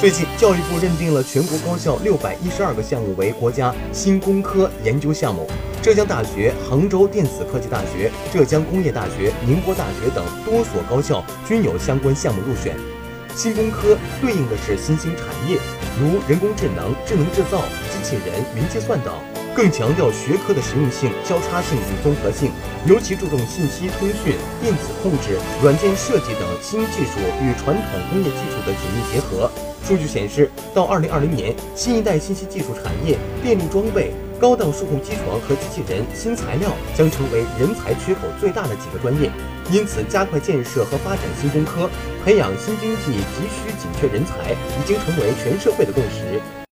最近，教育部认定了全国高校六百一十二个项目为国家新工科研究项目。浙江大学、杭州电子科技大学、浙江工业大学、宁波大学等多所高校均有相关项目入选。新工科对应的是新兴产业，如人工智能、智能制造、机器人、云计算等，更强调学科的实用性、交叉性与综合性，尤其注重信息通讯、电子控制、软件设计等新技术与传统工业技术的紧密结合。数据显示，到二零二零年，新一代信息技术产业、电力装备、高档数控机床和机器人、新材料将成为人才缺口最大的几个专业。因此，加快建设和发展新工科，培养新经济急需紧缺人才，已经成为全社会的共识。